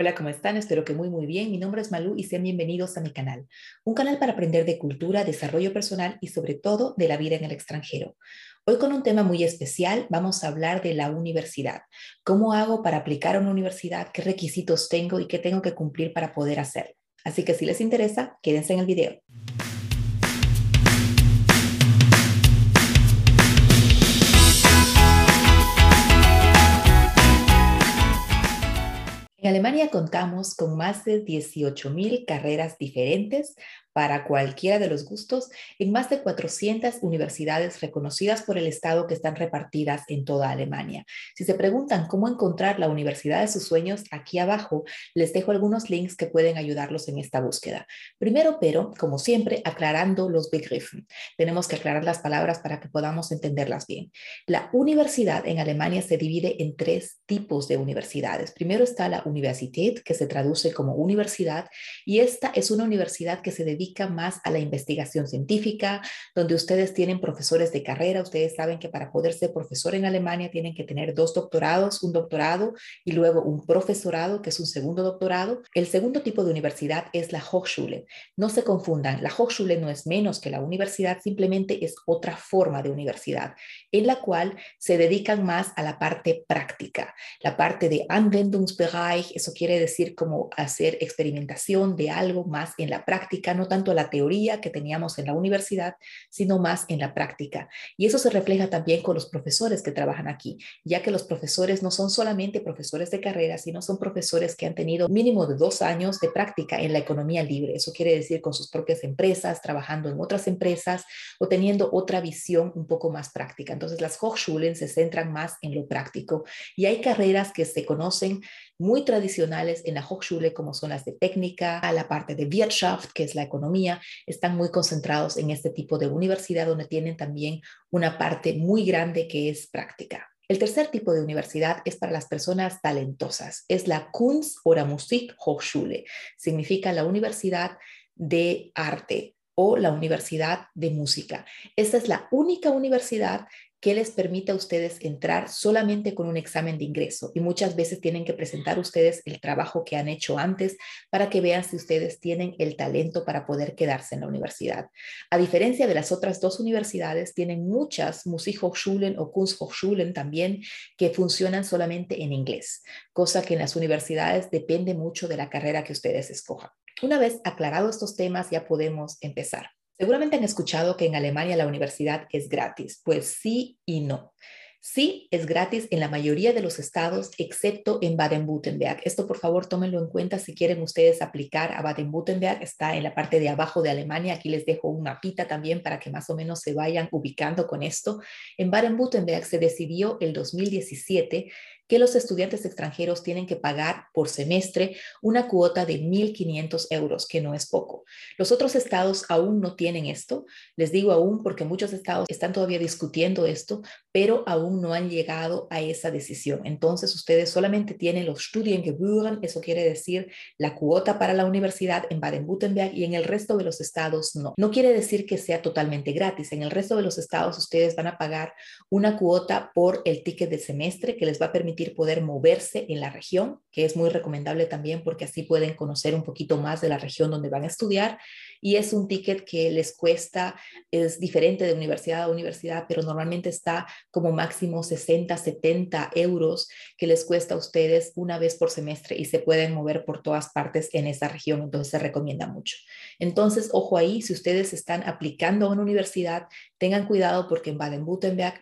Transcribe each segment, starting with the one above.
Hola, ¿cómo están? Espero que muy muy bien. Mi nombre es Malú y sean bienvenidos a mi canal. Un canal para aprender de cultura, desarrollo personal y sobre todo de la vida en el extranjero. Hoy con un tema muy especial vamos a hablar de la universidad. ¿Cómo hago para aplicar a una universidad? ¿Qué requisitos tengo y qué tengo que cumplir para poder hacerlo? Así que si les interesa, quédense en el video. En Alemania contamos con más de 18.000 carreras diferentes para cualquiera de los gustos en más de 400 universidades reconocidas por el Estado que están repartidas en toda Alemania. Si se preguntan cómo encontrar la universidad de sus sueños, aquí abajo les dejo algunos links que pueden ayudarlos en esta búsqueda. Primero, pero, como siempre, aclarando los begriffen. Tenemos que aclarar las palabras para que podamos entenderlas bien. La universidad en Alemania se divide en tres tipos de universidades. Primero está la Universität, que se traduce como universidad, y esta es una universidad que se dedica dedica más a la investigación científica, donde ustedes tienen profesores de carrera. Ustedes saben que para poder ser profesor en Alemania tienen que tener dos doctorados, un doctorado y luego un profesorado, que es un segundo doctorado. El segundo tipo de universidad es la Hochschule. No se confundan, la Hochschule no es menos que la universidad, simplemente es otra forma de universidad, en la cual se dedican más a la parte práctica, la parte de Anwendungsbereich, eso quiere decir como hacer experimentación de algo más en la práctica, no tanto la teoría que teníamos en la universidad, sino más en la práctica. Y eso se refleja también con los profesores que trabajan aquí, ya que los profesores no son solamente profesores de carrera, sino son profesores que han tenido mínimo de dos años de práctica en la economía libre. Eso quiere decir con sus propias empresas, trabajando en otras empresas o teniendo otra visión un poco más práctica. Entonces, las Hochschulen se centran más en lo práctico y hay carreras que se conocen muy tradicionales en la Hochschule, como son las de técnica, a la parte de Wirtschaft, que es la economía, están muy concentrados en este tipo de universidad donde tienen también una parte muy grande que es práctica. El tercer tipo de universidad es para las personas talentosas. Es la Kunst oder Musik Hochschule. Significa la universidad de arte o la universidad de música. Esta es la única universidad que les permite a ustedes entrar solamente con un examen de ingreso y muchas veces tienen que presentar ustedes el trabajo que han hecho antes para que vean si ustedes tienen el talento para poder quedarse en la universidad. A diferencia de las otras dos universidades, tienen muchas Musikhochschulen o Kunsthochschulen también que funcionan solamente en inglés, cosa que en las universidades depende mucho de la carrera que ustedes escojan. Una vez aclarados estos temas, ya podemos empezar. Seguramente han escuchado que en Alemania la universidad es gratis. Pues sí y no. Sí, es gratis en la mayoría de los estados, excepto en Baden-Württemberg. Esto, por favor, tómenlo en cuenta si quieren ustedes aplicar a Baden-Württemberg. Está en la parte de abajo de Alemania. Aquí les dejo un mapita también para que más o menos se vayan ubicando con esto. En Baden-Württemberg se decidió el 2017 que los estudiantes extranjeros tienen que pagar por semestre una cuota de 1.500 euros, que no es poco. Los otros estados aún no tienen esto. Les digo aún porque muchos estados están todavía discutiendo esto, pero aún no han llegado a esa decisión. Entonces, ustedes solamente tienen los Studiengebühren, eso quiere decir la cuota para la universidad en Baden-Württemberg y en el resto de los estados no. No quiere decir que sea totalmente gratis. En el resto de los estados ustedes van a pagar una cuota por el ticket de semestre que les va a permitir poder moverse en la región, que es muy recomendable también porque así pueden conocer un poquito más de la región donde van a estudiar. Y es un ticket que les cuesta, es diferente de universidad a universidad, pero normalmente está como máximo 60, 70 euros que les cuesta a ustedes una vez por semestre y se pueden mover por todas partes en esa región, entonces se recomienda mucho. Entonces, ojo ahí, si ustedes están aplicando a una universidad, tengan cuidado porque en Baden-Württemberg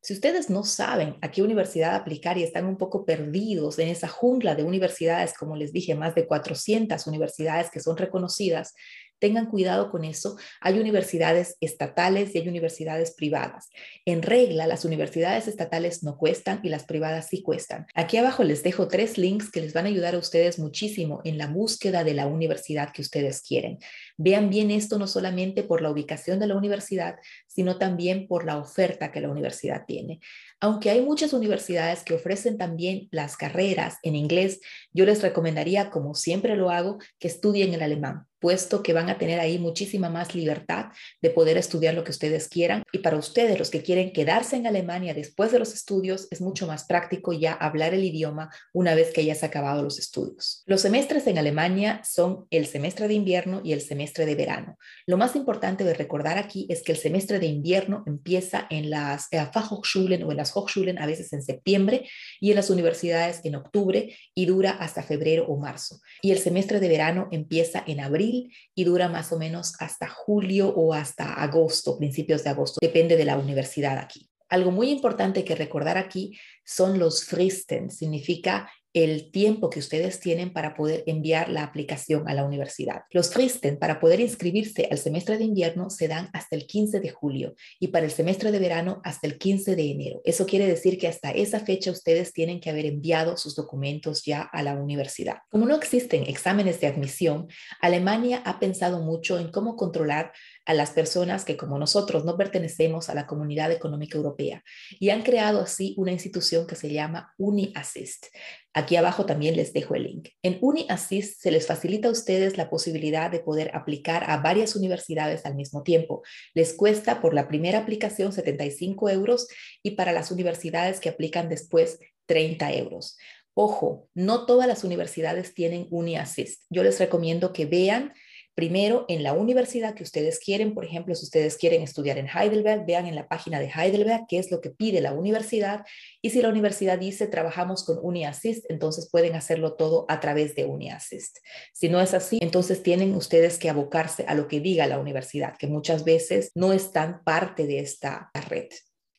Si ustedes no saben a qué universidad aplicar y están un poco perdidos en esa jungla de universidades, como les dije, más de 400 universidades que son reconocidas, tengan cuidado con eso. Hay universidades estatales y hay universidades privadas. En regla, las universidades estatales no cuestan y las privadas sí cuestan. Aquí abajo les dejo tres links que les van a ayudar a ustedes muchísimo en la búsqueda de la universidad que ustedes quieren. Vean bien esto no solamente por la ubicación de la universidad, sino también por la oferta que la universidad tiene. Aunque hay muchas universidades que ofrecen también las carreras en inglés, yo les recomendaría, como siempre lo hago, que estudien el alemán puesto que van a tener ahí muchísima más libertad de poder estudiar lo que ustedes quieran. Y para ustedes, los que quieren quedarse en Alemania después de los estudios, es mucho más práctico ya hablar el idioma una vez que hayas acabado los estudios. Los semestres en Alemania son el semestre de invierno y el semestre de verano. Lo más importante de recordar aquí es que el semestre de invierno empieza en las eh, Fachhochschulen o en las Hochschulen a veces en septiembre y en las universidades en octubre y dura hasta febrero o marzo. Y el semestre de verano empieza en abril y dura más o menos hasta julio o hasta agosto, principios de agosto, depende de la universidad aquí. Algo muy importante que recordar aquí son los fristen, significa el tiempo que ustedes tienen para poder enviar la aplicación a la universidad. Los fristen para poder inscribirse al semestre de invierno se dan hasta el 15 de julio y para el semestre de verano hasta el 15 de enero. Eso quiere decir que hasta esa fecha ustedes tienen que haber enviado sus documentos ya a la universidad. Como no existen exámenes de admisión, Alemania ha pensado mucho en cómo controlar a las personas que como nosotros no pertenecemos a la Comunidad Económica Europea y han creado así una institución que se llama UniAssist. Aquí abajo también les dejo el link. En UniAssist se les facilita a ustedes la posibilidad de poder aplicar a varias universidades al mismo tiempo. Les cuesta por la primera aplicación 75 euros y para las universidades que aplican después 30 euros. Ojo, no todas las universidades tienen UniAssist. Yo les recomiendo que vean primero en la universidad que ustedes quieren. Por ejemplo, si ustedes quieren estudiar en Heidelberg, vean en la página de Heidelberg qué es lo que pide la universidad. Y si la universidad dice trabajamos con UniAssist, entonces pueden hacerlo todo a través de UniAssist. Si no es así, entonces tienen ustedes que abocarse a lo que diga la universidad, que muchas veces no están parte de esta red.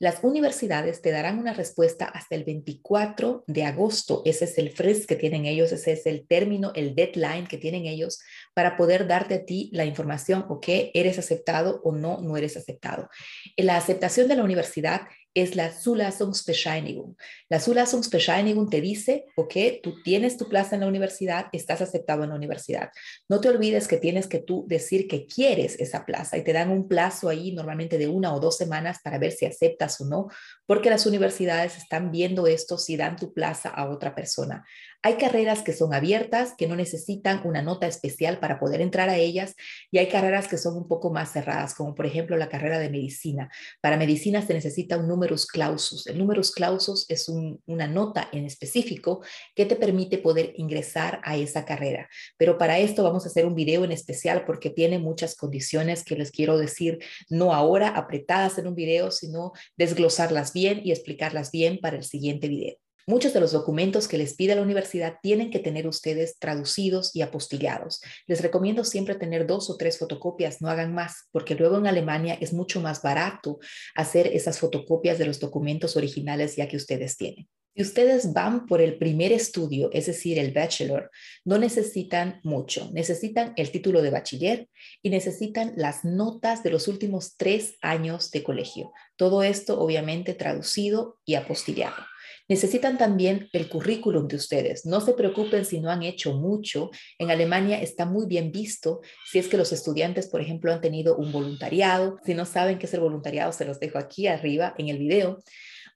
Las universidades te darán una respuesta hasta el 24 de agosto. Ese es el FRES que tienen ellos, ese es el término, el deadline que tienen ellos para poder darte a ti la información o que eres aceptado o no, no eres aceptado. La aceptación de la universidad es la Zulassungsbescheinigung. La Zulassungsbescheinigung te dice, ok, tú tienes tu plaza en la universidad, estás aceptado en la universidad. No te olvides que tienes que tú decir que quieres esa plaza y te dan un plazo ahí normalmente de una o dos semanas para ver si aceptas o no, porque las universidades están viendo esto si dan tu plaza a otra persona. Hay carreras que son abiertas, que no necesitan una nota especial para poder entrar a ellas, y hay carreras que son un poco más cerradas, como por ejemplo la carrera de medicina. Para medicina se necesita un numerus clausus. El numerus clausus es una nota en específico que te permite poder ingresar a esa carrera. Pero para esto vamos a hacer un video en especial porque tiene muchas condiciones que les quiero decir, no ahora apretadas en un video, sino desglosarlas bien y explicarlas bien para el siguiente video. Muchos de los documentos que les pide la universidad tienen que tener ustedes traducidos y apostillados. Les recomiendo siempre tener dos o tres fotocopias, no hagan más, porque luego en Alemania es mucho más barato hacer esas fotocopias de los documentos originales ya que ustedes tienen. Si ustedes van por el primer estudio, es decir, el bachelor, no necesitan mucho. Necesitan el título de bachiller y necesitan las notas de los últimos tres años de colegio. Todo esto obviamente traducido y apostillado. Necesitan también el currículum de ustedes. No se preocupen si no han hecho mucho. En Alemania está muy bien visto si es que los estudiantes, por ejemplo, han tenido un voluntariado. Si no saben qué es el voluntariado, se los dejo aquí arriba en el video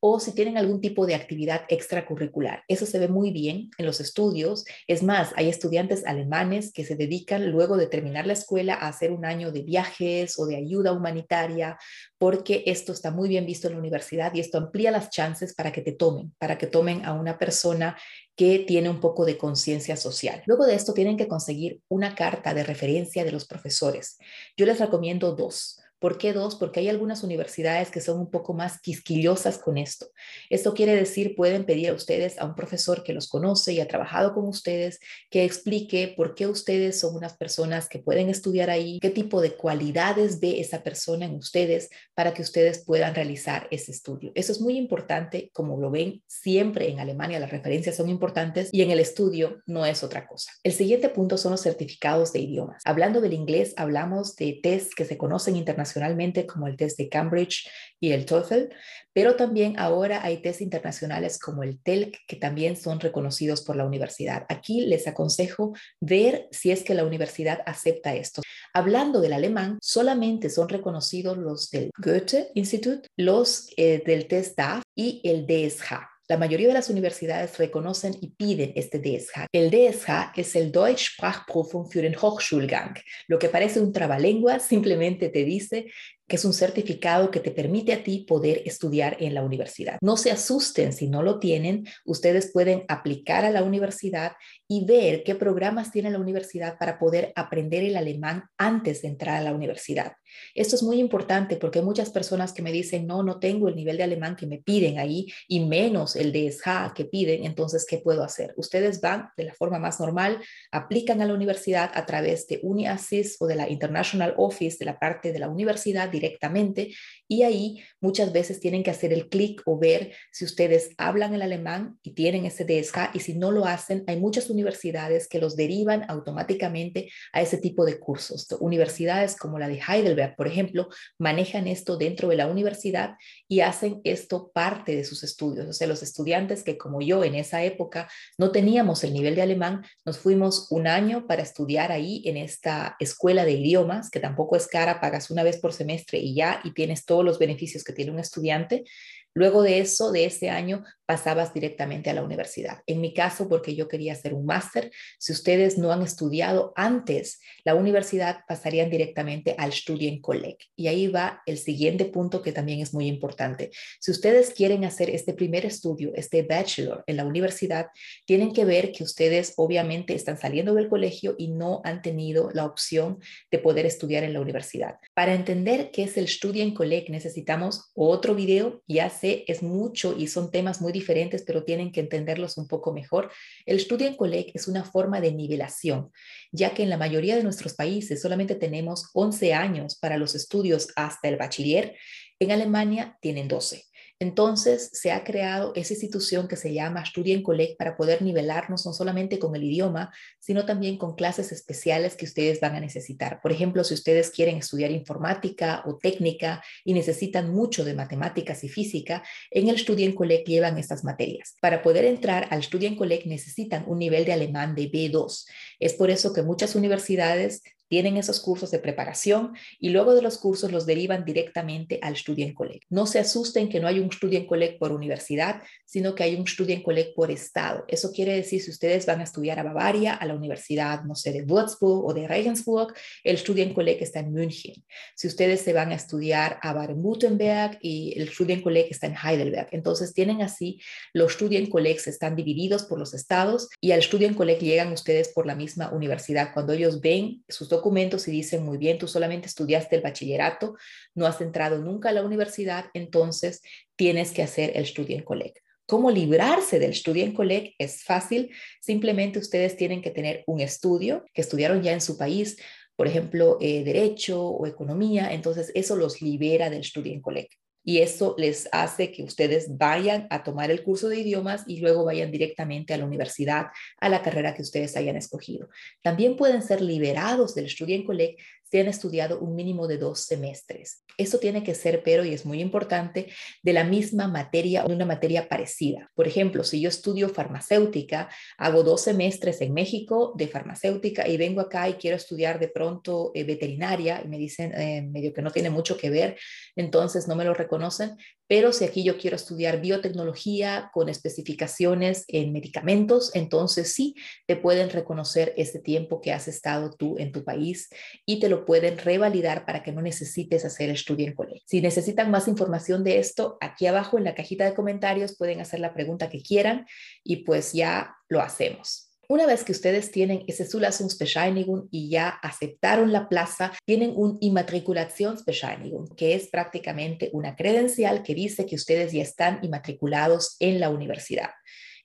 o si tienen algún tipo de actividad extracurricular. Eso se ve muy bien en los estudios. Es más, hay estudiantes alemanes que se dedican luego de terminar la escuela a hacer un año de viajes o de ayuda humanitaria, porque esto está muy bien visto en la universidad y esto amplía las chances para que te tomen, para que tomen a una persona que tiene un poco de conciencia social. Luego de esto tienen que conseguir una carta de referencia de los profesores. Yo les recomiendo dos. ¿Por qué dos? Porque hay algunas universidades que son un poco más quisquillosas con esto. Esto quiere decir, pueden pedir a ustedes a un profesor que los conoce y ha trabajado con ustedes, que explique por qué ustedes son unas personas que pueden estudiar ahí, qué tipo de cualidades ve esa persona en ustedes para que ustedes puedan realizar ese estudio. Eso es muy importante, como lo ven siempre en Alemania, las referencias son importantes y en el estudio no es otra cosa. El siguiente punto son los certificados de idiomas. Hablando del inglés, hablamos de test que se conocen internacionalmente internacionalmente como el test de Cambridge y el TOEFL, pero también ahora hay test internacionales como el TELC que también son reconocidos por la universidad. Aquí les aconsejo ver si es que la universidad acepta esto. Hablando del alemán, solamente son reconocidos los del Goethe Institut, los eh, del test DAF y el DSH. La mayoría de las universidades reconocen y piden este DSH. El DSH es el Deutsch Sprachprüfung für den Hochschulgang. Lo que parece un trabalengua simplemente te dice que es un certificado que te permite a ti poder estudiar en la universidad. No se asusten si no lo tienen, ustedes pueden aplicar a la universidad y ver qué programas tiene la universidad para poder aprender el alemán antes de entrar a la universidad. Esto es muy importante porque hay muchas personas que me dicen, no, no tengo el nivel de alemán que me piden ahí y menos el de SHA que piden, entonces, ¿qué puedo hacer? Ustedes van de la forma más normal, aplican a la universidad a través de UniAssist o de la International Office de la parte de la universidad directamente y ahí muchas veces tienen que hacer el clic o ver si ustedes hablan el alemán y tienen ese DSH y si no lo hacen, hay muchas universidades que los derivan automáticamente a ese tipo de cursos. Universidades como la de Heidelberg, por ejemplo, manejan esto dentro de la universidad y hacen esto parte de sus estudios. O sea, los estudiantes que como yo en esa época no teníamos el nivel de alemán, nos fuimos un año para estudiar ahí en esta escuela de idiomas, que tampoco es cara, pagas una vez por semestre y ya, y tienes los beneficios que tiene un estudiante. Luego de eso, de ese año, pasabas directamente a la universidad. En mi caso, porque yo quería hacer un máster, si ustedes no han estudiado antes la universidad, pasarían directamente al Studienkolleg. Y ahí va el siguiente punto que también es muy importante. Si ustedes quieren hacer este primer estudio, este bachelor en la universidad, tienen que ver que ustedes obviamente están saliendo del colegio y no han tenido la opción de poder estudiar en la universidad. Para entender qué es el Studienkolleg necesitamos otro video, ya sé, es mucho y son temas muy diferentes, pero tienen que entenderlos un poco mejor. El Studienkolleg es una forma de nivelación, ya que en la mayoría de nuestros países solamente tenemos 11 años para los estudios hasta el bachiller. En Alemania tienen 12. Entonces se ha creado esa institución que se llama Studienkolleg para poder nivelarnos no solamente con el idioma, sino también con clases especiales que ustedes van a necesitar. Por ejemplo, si ustedes quieren estudiar informática o técnica y necesitan mucho de matemáticas y física, en el Studienkolleg llevan estas materias. Para poder entrar al Studienkolleg necesitan un nivel de alemán de B2. Es por eso que muchas universidades tienen esos cursos de preparación y luego de los cursos los derivan directamente al Studienkolleg. No se asusten que no hay un Studienkolleg por universidad, sino que hay un Studienkolleg por estado. Eso quiere decir si ustedes van a estudiar a Bavaria, a la universidad, no sé, de Würzburg o de Regensburg, el Studienkolleg está en München. Si ustedes se van a estudiar a Baden-Württemberg y el Studienkolleg está en Heidelberg. Entonces tienen así, los Studienkollegs están divididos por los estados y al Studienkolleg llegan ustedes por la misma universidad. Cuando ellos ven sus documentos y dicen, muy bien, tú solamente estudiaste el bachillerato, no has entrado nunca a la universidad, entonces tienes que hacer el Studienkolleg. ¿Cómo librarse del Studienkolleg? Es fácil, simplemente ustedes tienen que tener un estudio que estudiaron ya en su país, por ejemplo, eh, derecho o economía, entonces eso los libera del Studienkolleg y eso les hace que ustedes vayan a tomar el curso de idiomas y luego vayan directamente a la universidad, a la carrera que ustedes hayan escogido. También pueden ser liberados del Studienkolleg han estudiado un mínimo de dos semestres. Eso tiene que ser, pero, y es muy importante, de la misma materia o de una materia parecida. Por ejemplo, si yo estudio farmacéutica, hago dos semestres en México de farmacéutica y vengo acá y quiero estudiar de pronto eh, veterinaria y me dicen eh, medio que no tiene mucho que ver, entonces no me lo reconocen, pero si aquí yo quiero estudiar biotecnología con especificaciones en medicamentos, entonces sí te pueden reconocer este tiempo que has estado tú en tu país y te lo pueden revalidar para que no necesites hacer estudio en colegio. Si necesitan más información de esto, aquí abajo en la cajita de comentarios pueden hacer la pregunta que quieran y pues ya lo hacemos. Una vez que ustedes tienen ese Zulassungsbescheinigung y ya aceptaron la plaza, tienen un Immatrikulationsbescheinigung, que es prácticamente una credencial que dice que ustedes ya están inmatriculados en la universidad.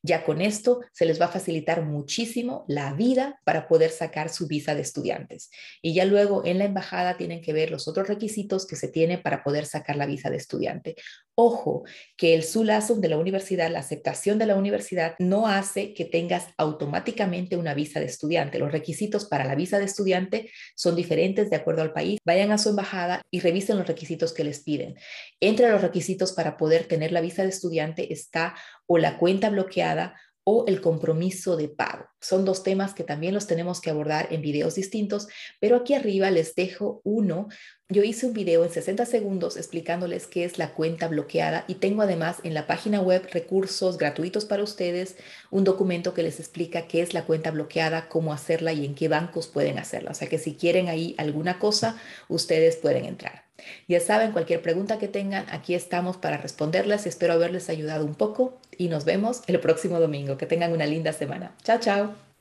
Ya con esto se les va a facilitar muchísimo la vida para poder sacar su visa de estudiantes. Y ya luego en la embajada tienen que ver los otros requisitos que se tiene para poder sacar la visa de estudiante. Ojo, que el SULASUM de la universidad, la aceptación de la universidad, no hace que tengas automáticamente una visa de estudiante. Los requisitos para la visa de estudiante son diferentes de acuerdo al país. Vayan a su embajada y revisen los requisitos que les piden. Entre los requisitos para poder tener la visa de estudiante está o la cuenta bloqueada o el compromiso de pago. Son dos temas que también los tenemos que abordar en videos distintos, pero aquí arriba les dejo uno. Yo hice un video en 60 segundos explicándoles qué es la cuenta bloqueada y tengo además en la página web recursos gratuitos para ustedes, un documento que les explica qué es la cuenta bloqueada, cómo hacerla y en qué bancos pueden hacerla. O sea que si quieren ahí alguna cosa, ustedes pueden entrar. Ya saben, cualquier pregunta que tengan, aquí estamos para responderles. Espero haberles ayudado un poco y nos vemos el próximo domingo. Que tengan una linda semana. Chao, chao.